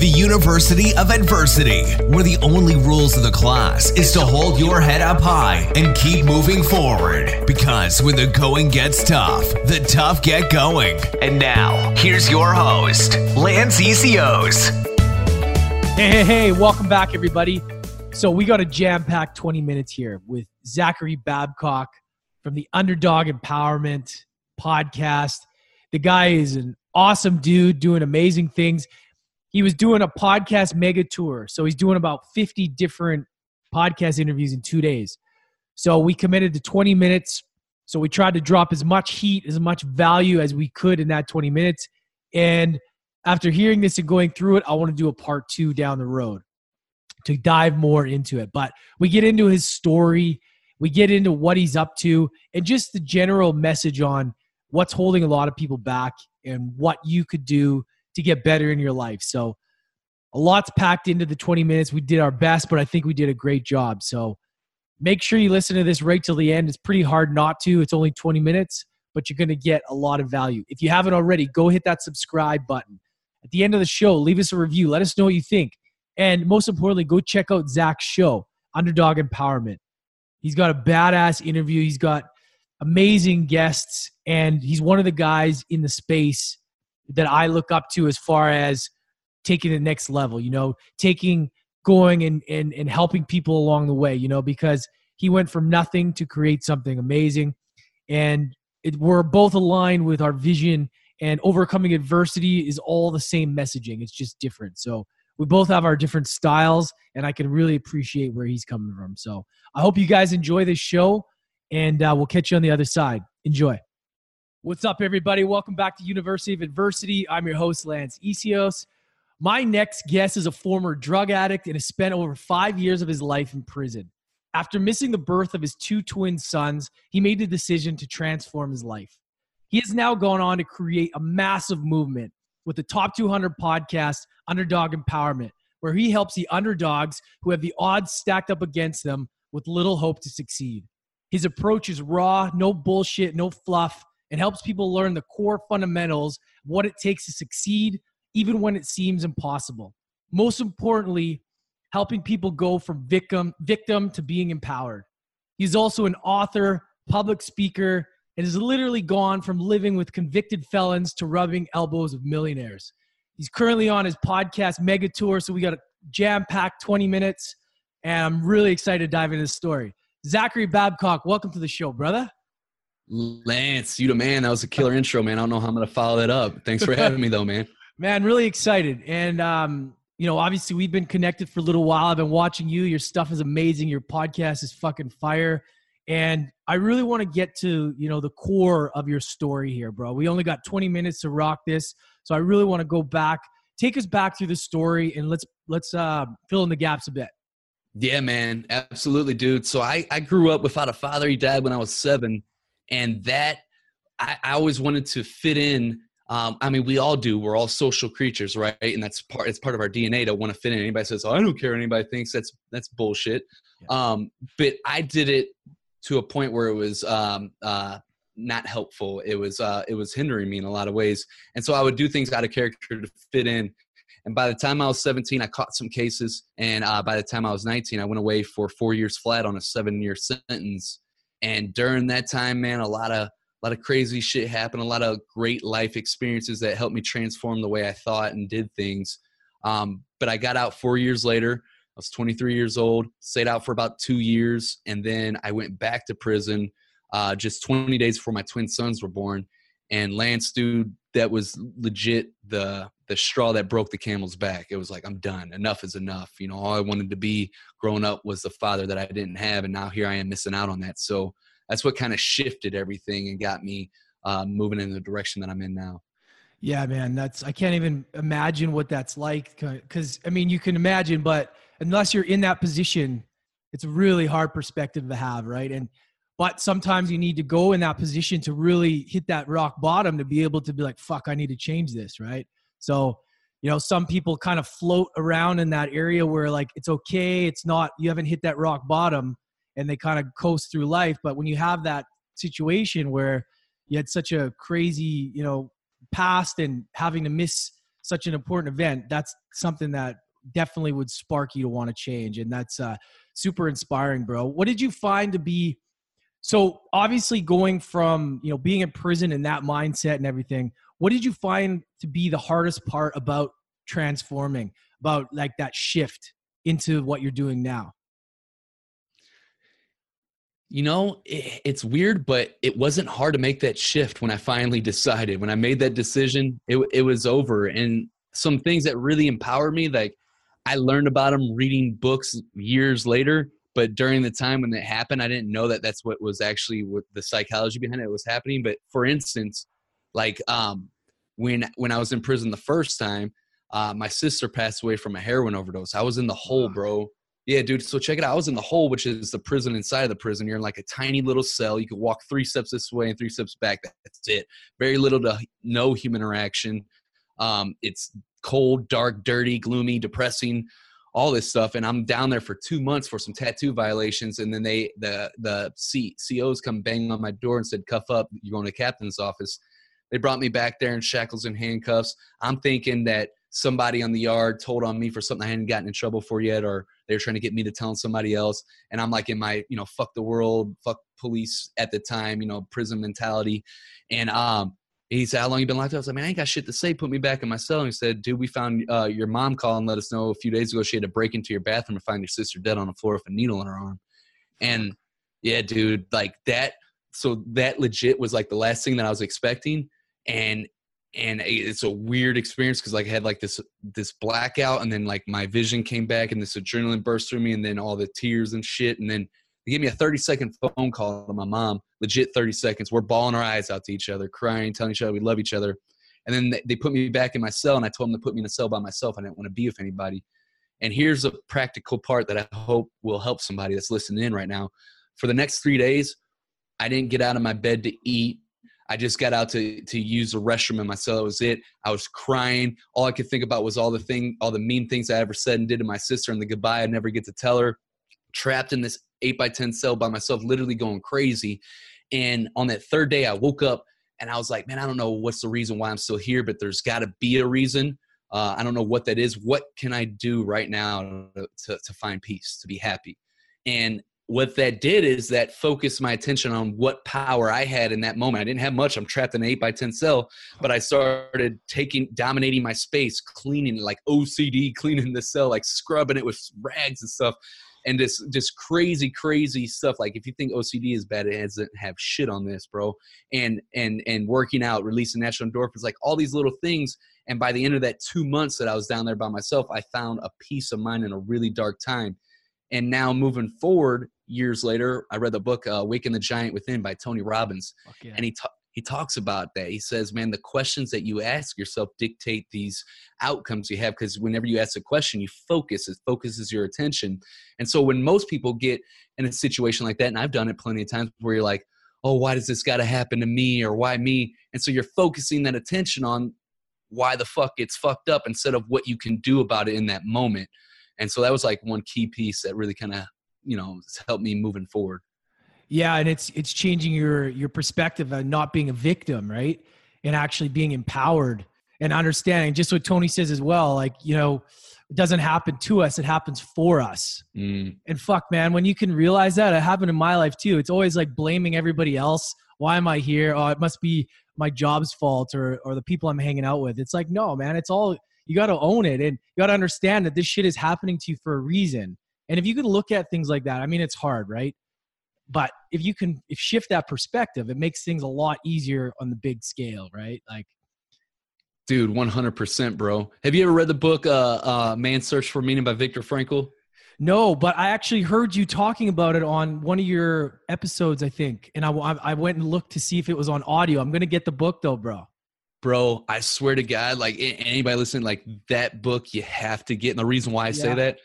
the University of Adversity, where the only rules of the class is to hold your head up high and keep moving forward. Because when the going gets tough, the tough get going. And now, here's your host, Lance ECOs. Hey, hey, hey, welcome back, everybody. So, we got a jam packed 20 minutes here with Zachary Babcock from the Underdog Empowerment podcast. The guy is an awesome dude doing amazing things. He was doing a podcast mega tour. So he's doing about 50 different podcast interviews in two days. So we committed to 20 minutes. So we tried to drop as much heat, as much value as we could in that 20 minutes. And after hearing this and going through it, I want to do a part two down the road to dive more into it. But we get into his story, we get into what he's up to, and just the general message on what's holding a lot of people back and what you could do to get better in your life. So a lot's packed into the 20 minutes. We did our best, but I think we did a great job. So make sure you listen to this right till the end. It's pretty hard not to. It's only 20 minutes, but you're going to get a lot of value. If you haven't already, go hit that subscribe button. At the end of the show, leave us a review. Let us know what you think. And most importantly, go check out Zach's show, Underdog Empowerment. He's got a badass interview. He's got amazing guests, and he's one of the guys in the space that I look up to as far as taking the next level, you know, taking going and and and helping people along the way, you know, because he went from nothing to create something amazing. And it, we're both aligned with our vision and overcoming adversity is all the same messaging. It's just different. So we both have our different styles and I can really appreciate where he's coming from. So I hope you guys enjoy this show and uh, we'll catch you on the other side. Enjoy. What's up, everybody? Welcome back to University of Adversity. I'm your host, Lance Isios. My next guest is a former drug addict and has spent over five years of his life in prison. After missing the birth of his two twin sons, he made the decision to transform his life. He has now gone on to create a massive movement with the Top 200 podcast, Underdog Empowerment, where he helps the underdogs who have the odds stacked up against them with little hope to succeed. His approach is raw, no bullshit, no fluff, and helps people learn the core fundamentals what it takes to succeed, even when it seems impossible. Most importantly, helping people go from victim, victim to being empowered. He's also an author, public speaker, and has literally gone from living with convicted felons to rubbing elbows with millionaires. He's currently on his podcast mega tour, so we got a jam packed 20 minutes, and I'm really excited to dive into this story. Zachary Babcock, welcome to the show, brother. Lance, you the man. That was a killer intro, man. I don't know how I'm gonna follow that up. Thanks for having me, though, man. Man, really excited. And um, you know, obviously we've been connected for a little while. I've been watching you. Your stuff is amazing. Your podcast is fucking fire. And I really want to get to, you know, the core of your story here, bro. We only got 20 minutes to rock this. So I really want to go back, take us back through the story and let's let's uh, fill in the gaps a bit. Yeah, man. Absolutely, dude. So I, I grew up without a father. He died when I was seven. And that, I, I always wanted to fit in. Um, I mean, we all do. We're all social creatures, right? And that's part. It's part of our DNA to want to fit in. Anybody says, "Oh, I don't care." Anybody thinks that's that's bullshit. Yeah. Um, but I did it to a point where it was um, uh, not helpful. It was uh, it was hindering me in a lot of ways. And so I would do things out of character to fit in. And by the time I was 17, I caught some cases. And uh, by the time I was 19, I went away for four years flat on a seven year sentence. And during that time, man, a lot of a lot of crazy shit happened. A lot of great life experiences that helped me transform the way I thought and did things. Um, but I got out four years later. I was 23 years old. Stayed out for about two years, and then I went back to prison uh, just 20 days before my twin sons were born. And Lance, dude, that was legit the the straw that broke the camel's back. It was like I'm done. Enough is enough. You know, all I wanted to be growing up was the father that I didn't have, and now here I am missing out on that. So that's what kind of shifted everything and got me uh, moving in the direction that I'm in now. Yeah, man, that's I can't even imagine what that's like. Because I mean, you can imagine, but unless you're in that position, it's a really hard perspective to have, right? And but sometimes you need to go in that position to really hit that rock bottom to be able to be like, "Fuck, I need to change this," right? So, you know, some people kind of float around in that area where like it's okay, it's not, you haven't hit that rock bottom and they kind of coast through life. But when you have that situation where you had such a crazy, you know, past and having to miss such an important event, that's something that definitely would spark you to want to change. And that's uh, super inspiring, bro. What did you find to be so obviously going from you know being in prison and that mindset and everything? What did you find to be the hardest part about transforming, about like that shift into what you're doing now? You know, it, it's weird, but it wasn't hard to make that shift when I finally decided. When I made that decision, it, it was over. And some things that really empowered me, like I learned about them reading books years later. But during the time when that happened, I didn't know that that's what was actually what the psychology behind it was happening. But for instance, like um, when when I was in prison the first time, uh, my sister passed away from a heroin overdose. I was in the hole, bro. Yeah, dude. So check it out. I was in the hole, which is the prison inside of the prison. You're in like a tiny little cell. You can walk three steps this way and three steps back. That's it. Very little to no human interaction. Um, it's cold, dark, dirty, gloomy, depressing, all this stuff. And I'm down there for two months for some tattoo violations. And then they, the the C, COs come banging on my door and said, "Cuff up, you're going to captain's office." They brought me back there in shackles and handcuffs. I'm thinking that somebody on the yard told on me for something I hadn't gotten in trouble for yet, or they were trying to get me to tell somebody else. And I'm like in my, you know, fuck the world, fuck police at the time, you know, prison mentality. And um, he said, How long you been locked up? I was like, Man, I ain't got shit to say. Put me back in my cell. And he said, Dude, we found uh, your mom call and let us know a few days ago she had to break into your bathroom and find your sister dead on the floor with a needle in her arm. And yeah, dude, like that. So that legit was like the last thing that I was expecting. And and it's a weird experience because like I had like this this blackout and then like my vision came back and this adrenaline burst through me and then all the tears and shit and then they gave me a 30 second phone call to my mom legit 30 seconds we're bawling our eyes out to each other crying telling each other we love each other and then they, put me back in my cell and I told them to put me in a cell by myself I didn't want to be with anybody and here's a practical part that I hope will help somebody that's listening in right now for the next three days I didn't get out of my bed to eat I just got out to to use the restroom in my cell. That was it. I was crying. All I could think about was all the thing, all the mean things I ever said and did to my sister, and the goodbye I never get to tell her. Trapped in this eight by ten cell by myself, literally going crazy. And on that third day, I woke up and I was like, man, I don't know what's the reason why I'm still here, but there's got to be a reason. Uh, I don't know what that is. What can I do right now to, to find peace, to be happy? And what that did is that focused my attention on what power I had in that moment. I didn't have much. I'm trapped in an eight by ten cell, but I started taking dominating my space, cleaning like OCD, cleaning the cell, like scrubbing it with rags and stuff. And this just crazy, crazy stuff. Like if you think OCD is bad, it doesn't have shit on this, bro. And and and working out, releasing natural endorphins, like all these little things. And by the end of that two months that I was down there by myself, I found a peace of mind in a really dark time. And now moving forward, years later, I read the book uh, "Waking the Giant Within" by Tony Robbins, yeah. and he ta- he talks about that. He says, "Man, the questions that you ask yourself dictate these outcomes you have because whenever you ask a question, you focus. It focuses your attention, and so when most people get in a situation like that, and I've done it plenty of times, where you're like." Oh, why does this got to happen to me, or why me? And so you're focusing that attention on why the fuck it's fucked up instead of what you can do about it in that moment. And so that was like one key piece that really kind of you know helped me moving forward yeah and it's it's changing your your perspective on not being a victim right? And actually being empowered. And understanding just what tony says as well like you know it doesn't happen to us it happens for us. Mm. and fuck man when you can realize that it happened in my life too. It's always like blaming everybody else. Why am i here? Oh it must be my job's fault or or the people i'm hanging out with. It's like no man it's all you got to own it and you got to understand that this shit is happening to you for a reason. And if you could look at things like that, I mean, it's hard, right? But if you can if shift that perspective, it makes things a lot easier on the big scale, right? Like, dude, one hundred percent, bro. Have you ever read the book uh, uh, "Man's Search for Meaning" by Viktor Frankl? No, but I actually heard you talking about it on one of your episodes, I think, and I, I went and looked to see if it was on audio. I'm gonna get the book though, bro. Bro, I swear to God, like anybody listening, like that book, you have to get. And the reason why I say that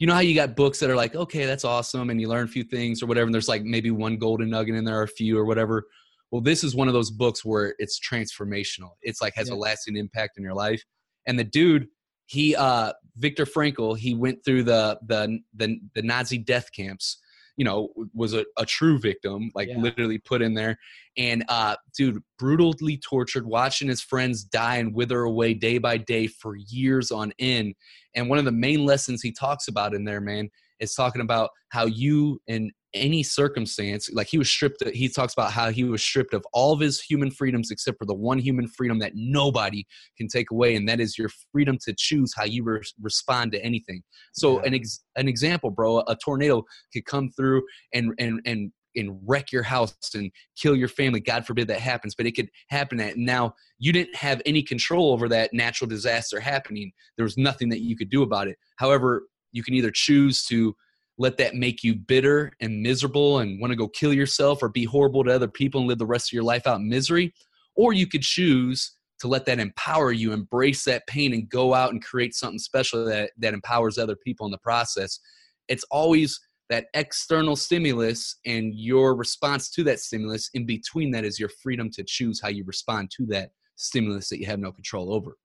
you know how you got books that are like, okay, that's awesome, and you learn a few things or whatever, and there's like maybe one golden nugget in there or a few or whatever. Well, this is one of those books where it's transformational. It's like has yeah. a lasting impact in your life. And the dude, he uh Viktor Frankl, he went through the the the, the Nazi death camps you know was a, a true victim like Yeah. literally put in there and uh dude brutally tortured watching his friends die and wither away day by day for years on end and one of the main lessons he talks about in there man is talking about how you in any circumstance like he was stripped he talks about how he was stripped of all of his human freedoms except for the one human freedom that nobody can take away and that is your freedom to choose how you re- respond to anything. So Yeah. an ex- an example bro a tornado could come through and and and and wreck your house and kill your family god forbid that happens but it could happen at now you didn't have any control over that natural disaster happening. There was nothing that you could do about it. However you can either choose to let that make you bitter and miserable and want to go kill yourself or be horrible to other people and live the rest of your life out in misery. Or you could choose to let that empower you embrace that pain and go out and create something special that that empowers other people in the process. It's always that external stimulus and your response to that stimulus in between that is your freedom to choose how you respond to that stimulus that you have no control over.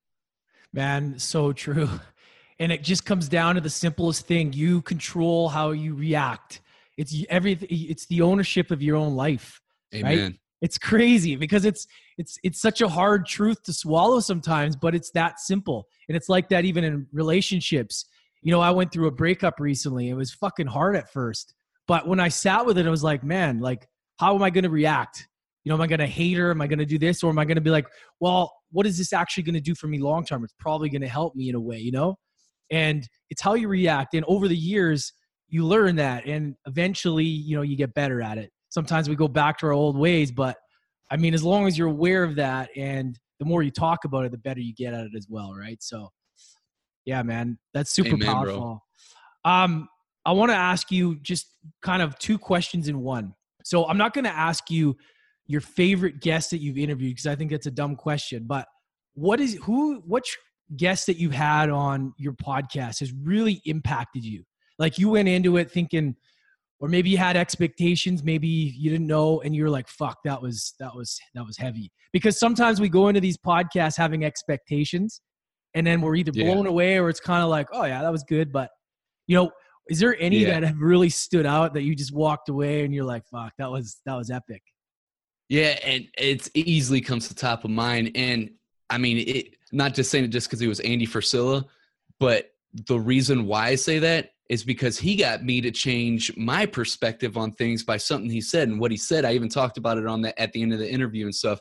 Man, so true. And it just comes down to the simplest thing. You control how you react. It's everything it's the ownership of your own life. amen It's crazy because it's it's it's such a hard truth to swallow sometimes, but it's that simple. And it's like that even in relationships. You know, I went through a breakup recently. It was fucking hard at first. But when I sat with it, I was like, man, like how am I going to react? You know, am I going to hate her? Am I going to do this? Or am I going to be like, well, what is this actually going to do for me long term? It's probably going to help me in a way, you know? And it's how you react. And over the years, you learn that. And eventually, you know, you get better at it. Sometimes we go back to our old ways, but I mean, as long as you're aware of that and the more you talk about it, the better you get at it as well, right? So, yeah, man, that's super Amen, bro. powerful. Um, I want to ask you just kind of two questions in one. So I'm not going to ask you your favorite guest that you've interviewed because I think that's a dumb question. But what is who? Which guest that you've had on your podcast has really impacted you? Like you went into it thinking, or maybe you had expectations, maybe you didn't know, and you're like, "Fuck, that was that was that was heavy." Because sometimes we go into these podcasts having expectations, and then we're either Yeah. blown away or it's kind of like, "Oh yeah, that was good," but you know. Is there any Yeah. that have really stood out that you just walked away and you're like, "Fuck, that was that was epic." Yeah, and it's easily comes to top of mind. And I mean, it not just saying it just because he was Andy Frisella, but the reason why I say that is because he got me to change my perspective on things by something he said. And what he said, I even talked about it on the at the end of the interview and stuff.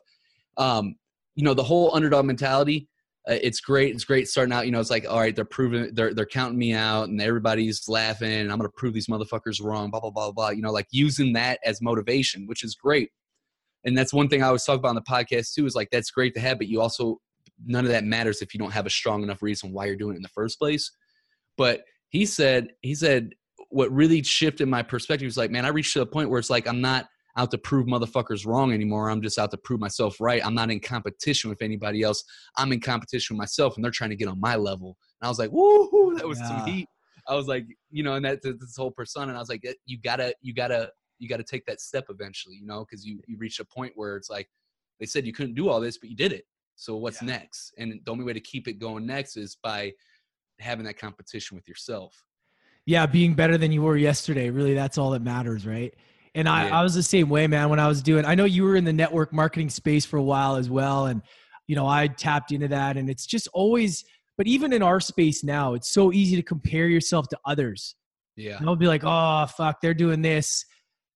Um, you know, the whole underdog mentality. Uh, it's great. It's great starting out. You know, it's like, all right, they're proving, they're they're counting me out, and everybody's laughing. And I'm gonna prove these motherfuckers wrong. Blah blah blah blah. You know, like using that as motivation, which is great and that's one thing I always talk about on the podcast too. Is like that's great to have, but you also none of that matters if you don't have a strong enough reason why you're doing it in the first place. But he said he said what really shifted my perspective was like, man, I reached to a point where it's like I'm not out to prove motherfuckers wrong anymore. I'm just out to prove myself right. I'm not in competition with anybody else. I'm in competition with myself, and they're trying to get on my level. And I was like, woo, that was Yeah. some heat. I was like, you know, and that this whole persona. And I was like, you gotta, you gotta you got to take that step eventually, you know, because you you reach a point where it's like they said you couldn't do all this, but you did it. So what's Yeah. next? And the only way to keep it going next is by having that competition with yourself. yeah being better than you were yesterday really that's all that matters right and I, Yeah. I was the same way man when i was doing i know you were in the network marketing space for a while as well and you know i tapped into that and it's just always but even in our space now it's so easy to compare yourself to others Yeah. and i'll be like oh fuck they're doing this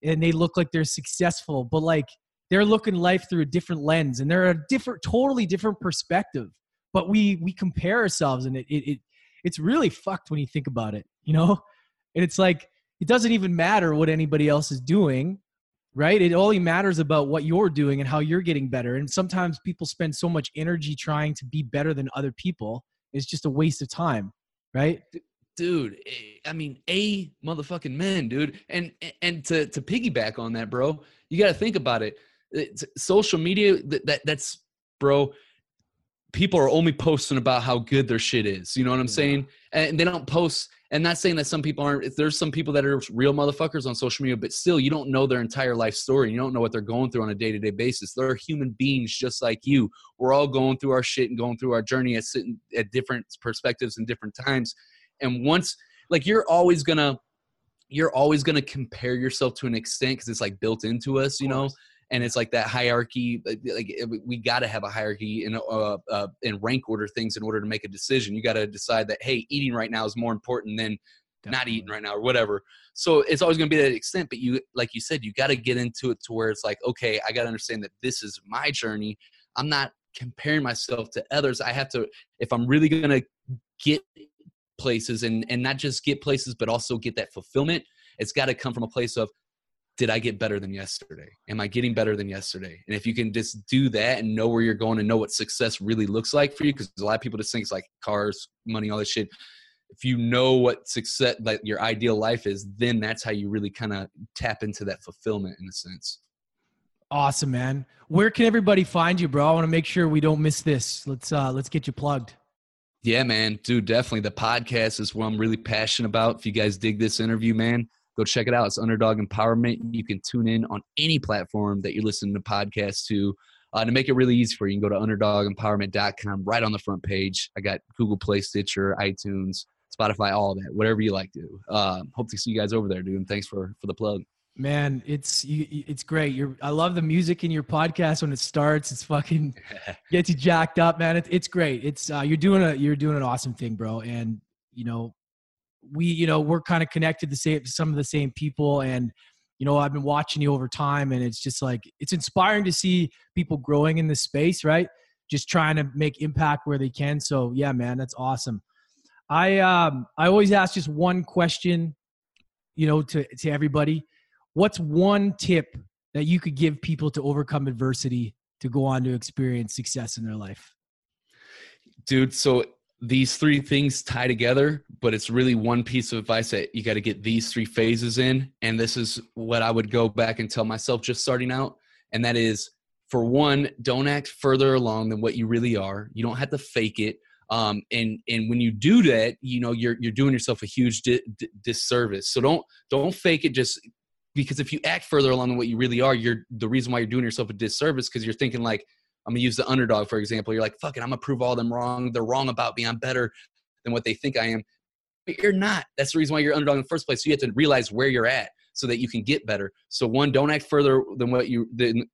and they look like they're successful but like they're looking life through a different lens and they're a different totally different perspective but we we compare ourselves and it it, it it's really fucked when you think about it you know? And it's like it doesn't even matter what anybody else is doing right? It only matters about what you're doing and how you're getting better and sometimes people spend so much energy trying to be better than other people it's just a waste of time right? Dude eh, i mean a motherfucking men dude. And and to to piggyback on that bro you got to think about it social media that, that that's bro people are only posting about how good their shit is you know what i'm Yeah. saying? And they don't post and not saying that some people aren't there's some people that are real motherfuckers on social media but still you don't know their entire life story you don't know what they're going through on a day-to-day basis. They're human beings just like you. We're all going through our shit and going through our journey at sitting at different perspectives and different times. And once like you're always gonna you're always going to compare yourself to an extent because it's like built into us, you know and it's like that hierarchy like we got to have a hierarchy and uh, uh, and rank order things in order to make a decision. You got to decide that hey eating right now is more important than Definitely. not eating right now or whatever. So it's always going to be that extent but you like you said you got to get into it to where it's like okay i got to understand that this is my journey. I'm not comparing myself to others. I have to if i'm really going to get places and and not just get places but also get that fulfillment it's got to come from a place of did I get better than yesterday? Am I getting better than yesterday? And if you can just do that and know where you're going and know what success really looks like for you, because a lot of people just think it's like cars, money, all this shit. If you know what success, like your ideal life is, then that's how you really kind of tap into that fulfillment in a sense. Awesome, man. Where can everybody find you, bro? I want to make sure we don't miss this. Let's uh let's get you plugged. Yeah, man, dude, definitely. The podcast is what I'm really passionate about. If you guys dig this interview, man, go check it out. It's Underdog Empowerment. You can tune in on any platform that you're listening to podcasts to. Uh, to make it really easy for you, you can go to underdogempowerment.com right on the front page. I got Google Play, Stitcher, iTunes, Spotify, all that, whatever you like to. Uh, hope to see you guys over there, dude. And thanks for for the plug. Man, it's it's great. You're I love the music in your podcast when it starts. It's fucking gets you jacked up, man. It, it's great. It's uh, you're doing a you're doing an awesome thing, bro. And you know we you know we're kind of connected to some of the same people and you know i've been watching you over time and it's just like it's inspiring to see people growing in this space right? Just trying to make impact where they can. So yeah man that's awesome. I um i always ask just one question you know to to everybody. What's one tip that you could give people to overcome adversity to go on to experience success in their life? Dude so these three things tie together, but it's really one piece of advice that you got to get these three phases in. And this is what I would go back and tell myself just starting out. And that is for one, don't act further along than what you really are. You don't have to fake it. Um, and and when you do that, you know you're you're doing yourself a huge di- di- disservice. So don't don't fake it just because if you act further along than what you really are, you're the reason why you're doing yourself a disservice because you're thinking like I'm gonna use the underdog for example. You're like, fuck it, I'm gonna prove all them wrong. They're wrong about me. I'm better than what they think I am. But you're not. That's the reason why you're underdog in the first place. So you have to realize where you're at so that you can get better. So one, don't act further than what you than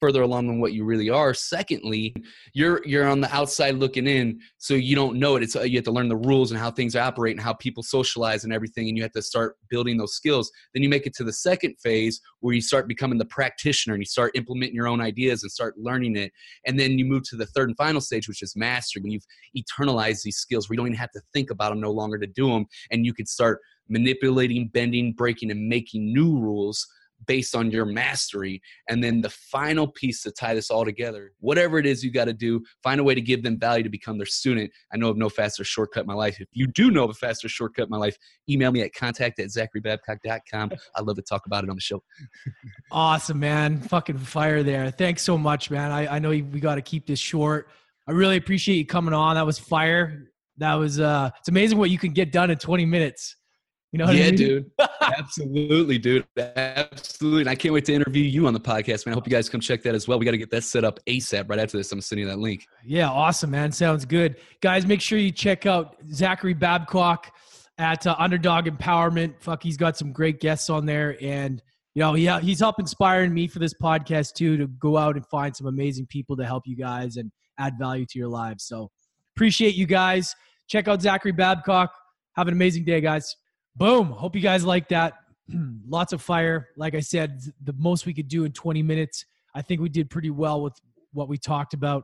further along than what you really are. Secondly, you're you're on the outside looking in, so you don't know it. It's uh, you have to learn the rules and how things operate and how people socialize and everything, and you have to start building those skills. Then you make it to the second phase where you start becoming the practitioner and you start implementing your own ideas and start learning it. And then you move to the third and final stage, which is mastery, when you've eternalized these skills where you don't even have to think about them no longer to do them, and you can start manipulating, bending, breaking, and making new rules based on your mastery. And then the final piece to tie this all together, whatever it is you got to do, find a way to give them value to become their student. I know of no faster shortcut in my life. If you do know of a faster shortcut in my life, email me at contact at zacharybabcock.com. I'd love to talk about it on the show. awesome, man. Fucking fire there. Thanks so much, man. I, I know we got to keep this short. I really appreciate you coming on. That was fire. That was uh it's amazing what you can get done in 20 minutes. You know yeah, I mean? dude. Absolutely, dude. Absolutely. And I can't wait to interview you on the podcast, man. I hope you guys come check that as well. We got to get that set up ASAP right after this. I'm sending that link. Yeah, awesome, man. Sounds good. Guys, make sure you check out Zachary Babcock at uh, Underdog Empowerment. Fuck, he's got some great guests on there. And, you know, he, he's helped inspiring me for this podcast, too, to go out and find some amazing people to help you guys and add value to your lives. So appreciate you guys. Check out Zachary Babcock. Have an amazing day, guys. Boom. Hope you guys like that. Lots of fire. Like I said, the most we could do in 20 minutes. I think we did pretty well with what we talked about.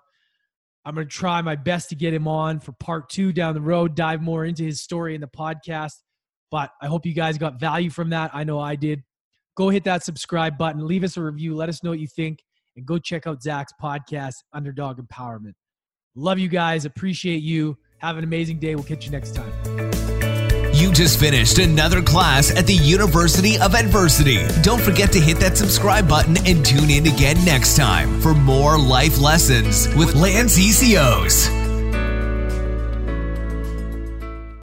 I'm going to try my best to get him on for part two down the road, dive more into his story in the podcast. But I hope you guys got value from that. I know I did. Go hit that subscribe button, leave us a review, let us know what you think, and go check out Zach's podcast, Underdog Empowerment. Love you guys. Appreciate you. Have an amazing day. We'll catch you next time. You just finished another class at the University of Adversity. Don't forget to hit that subscribe button and tune in again next time for more life lessons with Lance ECOs.